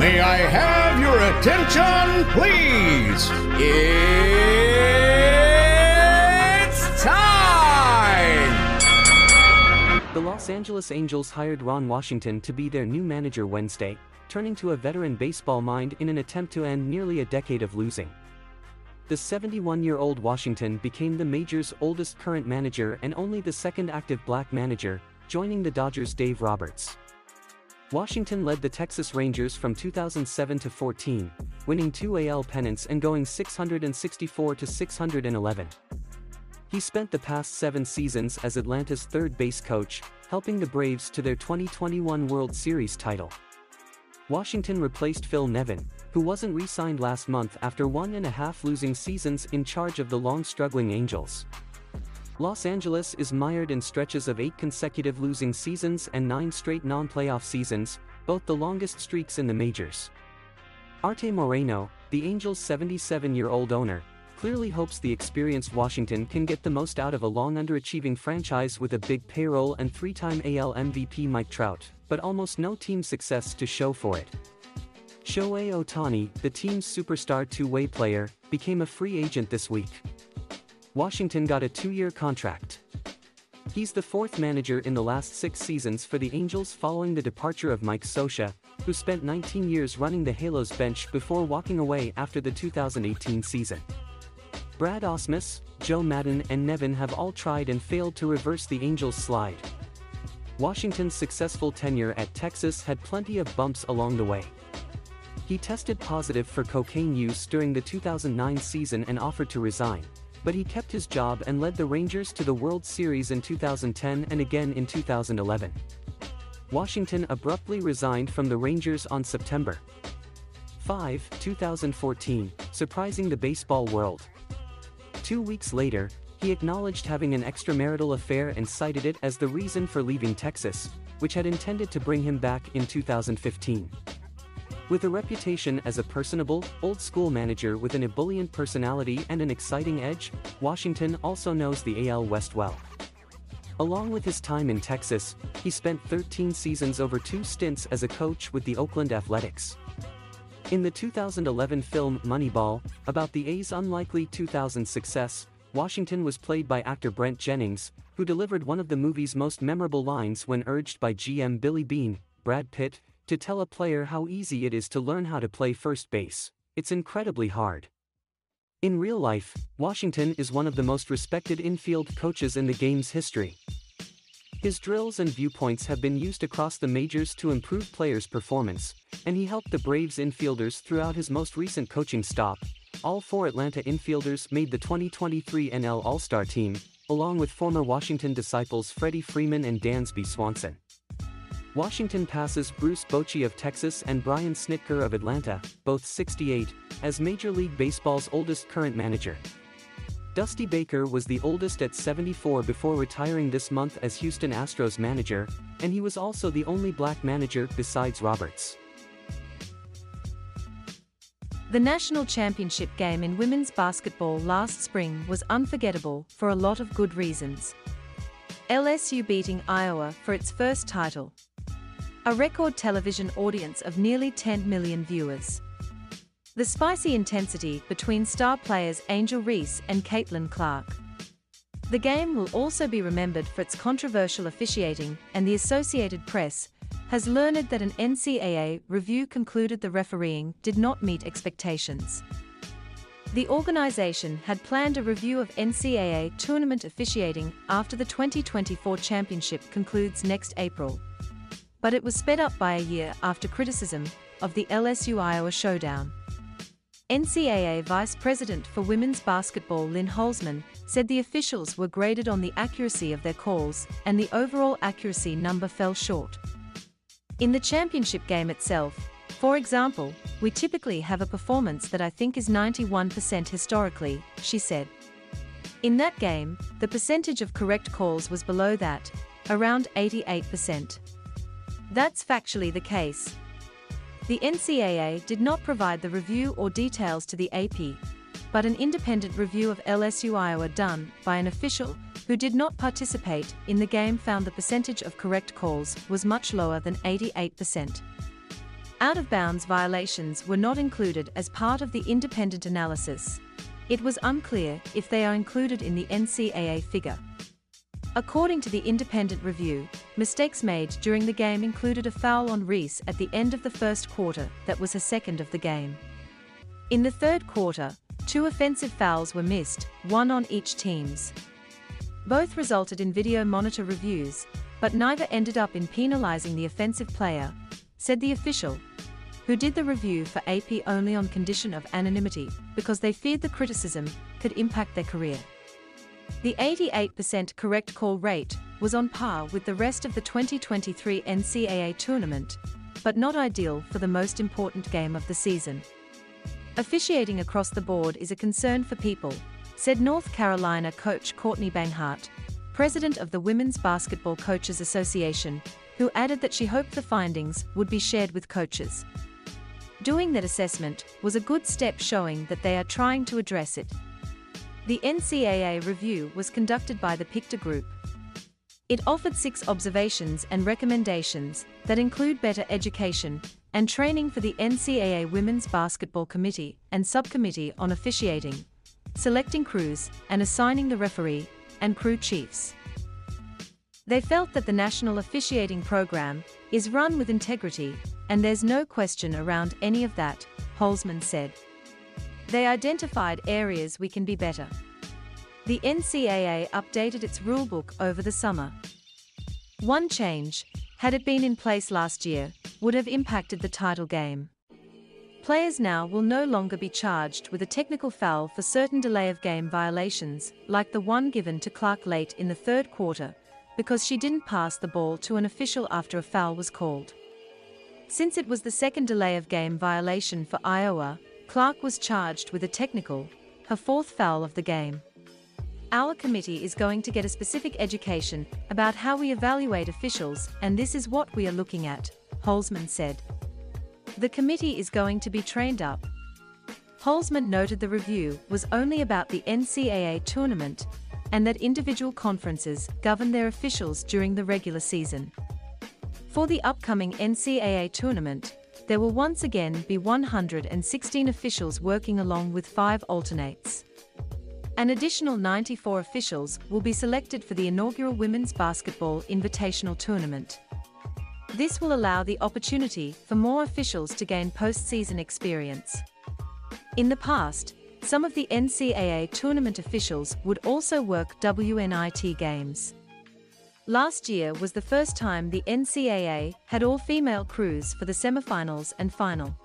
May I have your attention, please? It's time! The Los Angeles Angels hired Ron Washington to be their new manager Wednesday, turning to a veteran baseball mind in an attempt to end nearly a decade of losing. The 71-year-old Washington became the major's oldest current manager and only the second active black manager, joining the Dodgers' Dave Roberts. Washington led the Texas Rangers from 2007 to 14, winning two AL pennants and going 664 to 611. He spent the past seven seasons as Atlanta's third base coach, helping the Braves to their 2021 World Series title. Washington replaced Phil Nevin, who wasn't re-signed last month after one and a half losing seasons in charge of the long-struggling Angels. Los Angeles is mired in stretches of eight consecutive losing seasons and nine straight non-playoff seasons, both the longest streaks in the majors. Arte Moreno, the Angels' 77-year-old owner, clearly hopes the experienced Washington can get the most out of a long underachieving franchise with a big payroll and three-time AL MVP Mike Trout, but almost no team success to show for it. Shohei Ohtani, the team's superstar two-way player, became a free agent this week. Washington got a two-year contract. He's the fourth manager in the last six seasons for the Angels following the departure of Mike Scioscia, who spent 19 years running the Halos bench before walking away after the 2018 season. Brad Ausmus, Joe Maddon and Nevin have all tried and failed to reverse the Angels' slide. Washington's successful tenure at Texas had plenty of bumps along the way. He tested positive for cocaine use during the 2009 season and offered to resign, but he kept his job and led the Rangers to the World Series in 2010 and again in 2011. Washington abruptly resigned from the Rangers on September 5, 2014, surprising the baseball world. Two weeks later, he acknowledged having an extramarital affair and cited it as the reason for leaving Texas, which had intended to bring him back in 2015. With a reputation as a personable, old-school manager with an ebullient personality and an exciting edge, Washington also knows the AL West well. Along with his time in Texas, he spent 13 seasons over two stints as a coach with the Oakland Athletics. In the 2011 film Moneyball, about the A's unlikely 2000 success, Washington was played by actor Brent Jennings, who delivered one of the movie's most memorable lines when urged by GM Billy Beane, Brad Pitt, to tell a player how easy it is to learn how to play first base. It's incredibly hard. In real life, Washington is one of the most respected infield coaches in the game's history. His drills and viewpoints have been used across the majors to improve players' performance, and he helped the Braves infielders throughout his most recent coaching stop, all four Atlanta infielders made the 2023 NL All-Star team, along with former Washington disciples Freddie Freeman and Dansby Swanson. Washington passes Bruce Bochy of Texas and Brian Snitker of Atlanta, both 68, as Major League Baseball's oldest current manager. Dusty Baker was the oldest at 74 before retiring this month as Houston Astros manager, and he was also the only black manager besides Roberts. The national championship game in women's basketball last spring was unforgettable for a lot of good reasons. LSU beating Iowa for its first title. A record television audience of nearly 10 million viewers. The spicy intensity between star players Angel Reese and Caitlin Clark. The game will also be remembered for its controversial officiating, and the Associated Press has learned that an NCAA review concluded the refereeing did not meet expectations. The organization had planned a review of NCAA tournament officiating after the 2024 championship concludes next April. But it was sped up by a year after criticism of the LSU Iowa showdown. NCAA Vice President for Women's Basketball Lynn Holzman said the officials were graded on the accuracy of their calls, and the overall accuracy number fell short. In the championship game itself, for example, we typically have a performance that I think is 91% historically, she said. In that game, the percentage of correct calls was below that, around 88%. That's factually the case. The NCAA did not provide the review or details to the AP, but an independent review of LSU Iowa done by an official who did not participate in the game found the percentage of correct calls was much lower than 88%. Out-of-bounds violations were not included as part of the independent analysis. It was unclear if they are included in the NCAA figure. According to the independent review, mistakes made during the game included a foul on Reese at the end of the first quarter that was a second of the game. In the third quarter, two offensive fouls were missed, one on each teams. Both resulted in video monitor reviews, but neither ended up in penalizing the offensive player, said the official, who did the review for AP only on condition of anonymity because they feared the criticism could impact their career. The 88% correct call rate was on par with the rest of the 2023 NCAA tournament, but not ideal for the most important game of the season. Officiating across the board is a concern for people, said North Carolina coach Courtney Banghart, president of the Women's Basketball Coaches Association, who added that she hoped the findings would be shared with coaches. Doing that assessment was a good step showing that they are trying to address it. The NCAA review was conducted by the Pictor Group. It offered six observations and recommendations that include better education and training for the NCAA Women's Basketball Committee and Subcommittee on Officiating, selecting crews and assigning the referee and crew chiefs. They felt that the national officiating program is run with integrity and there's no question around any of that, Holzman said. They identified areas we can be better. The NCAA updated its rulebook over the summer. One change, had it been in place last year, would have impacted the title game. Players now will no longer be charged with a technical foul for certain delay of game violations, like the one given to Clark late in the third quarter, because she didn't pass the ball to an official after a foul was called. Since it was the second delay of game violation for Iowa, Clark was charged with a technical, her fourth foul of the game. Our committee is going to get a specific education about how we evaluate officials, and this is what we are looking at, Holzman said. The committee is going to be trained up. Holzman noted the review was only about the NCAA tournament and that individual conferences govern their officials during the regular season. For the upcoming NCAA tournament, there will once again be 116 officials working along with five alternates. An additional 94 officials will be selected for the inaugural Women's Basketball Invitational Tournament. This will allow the opportunity for more officials to gain postseason experience. In the past, some of the NCAA tournament officials would also work WNIT games. Last year was the first time the NCAA had all-female crews for the semifinals and final.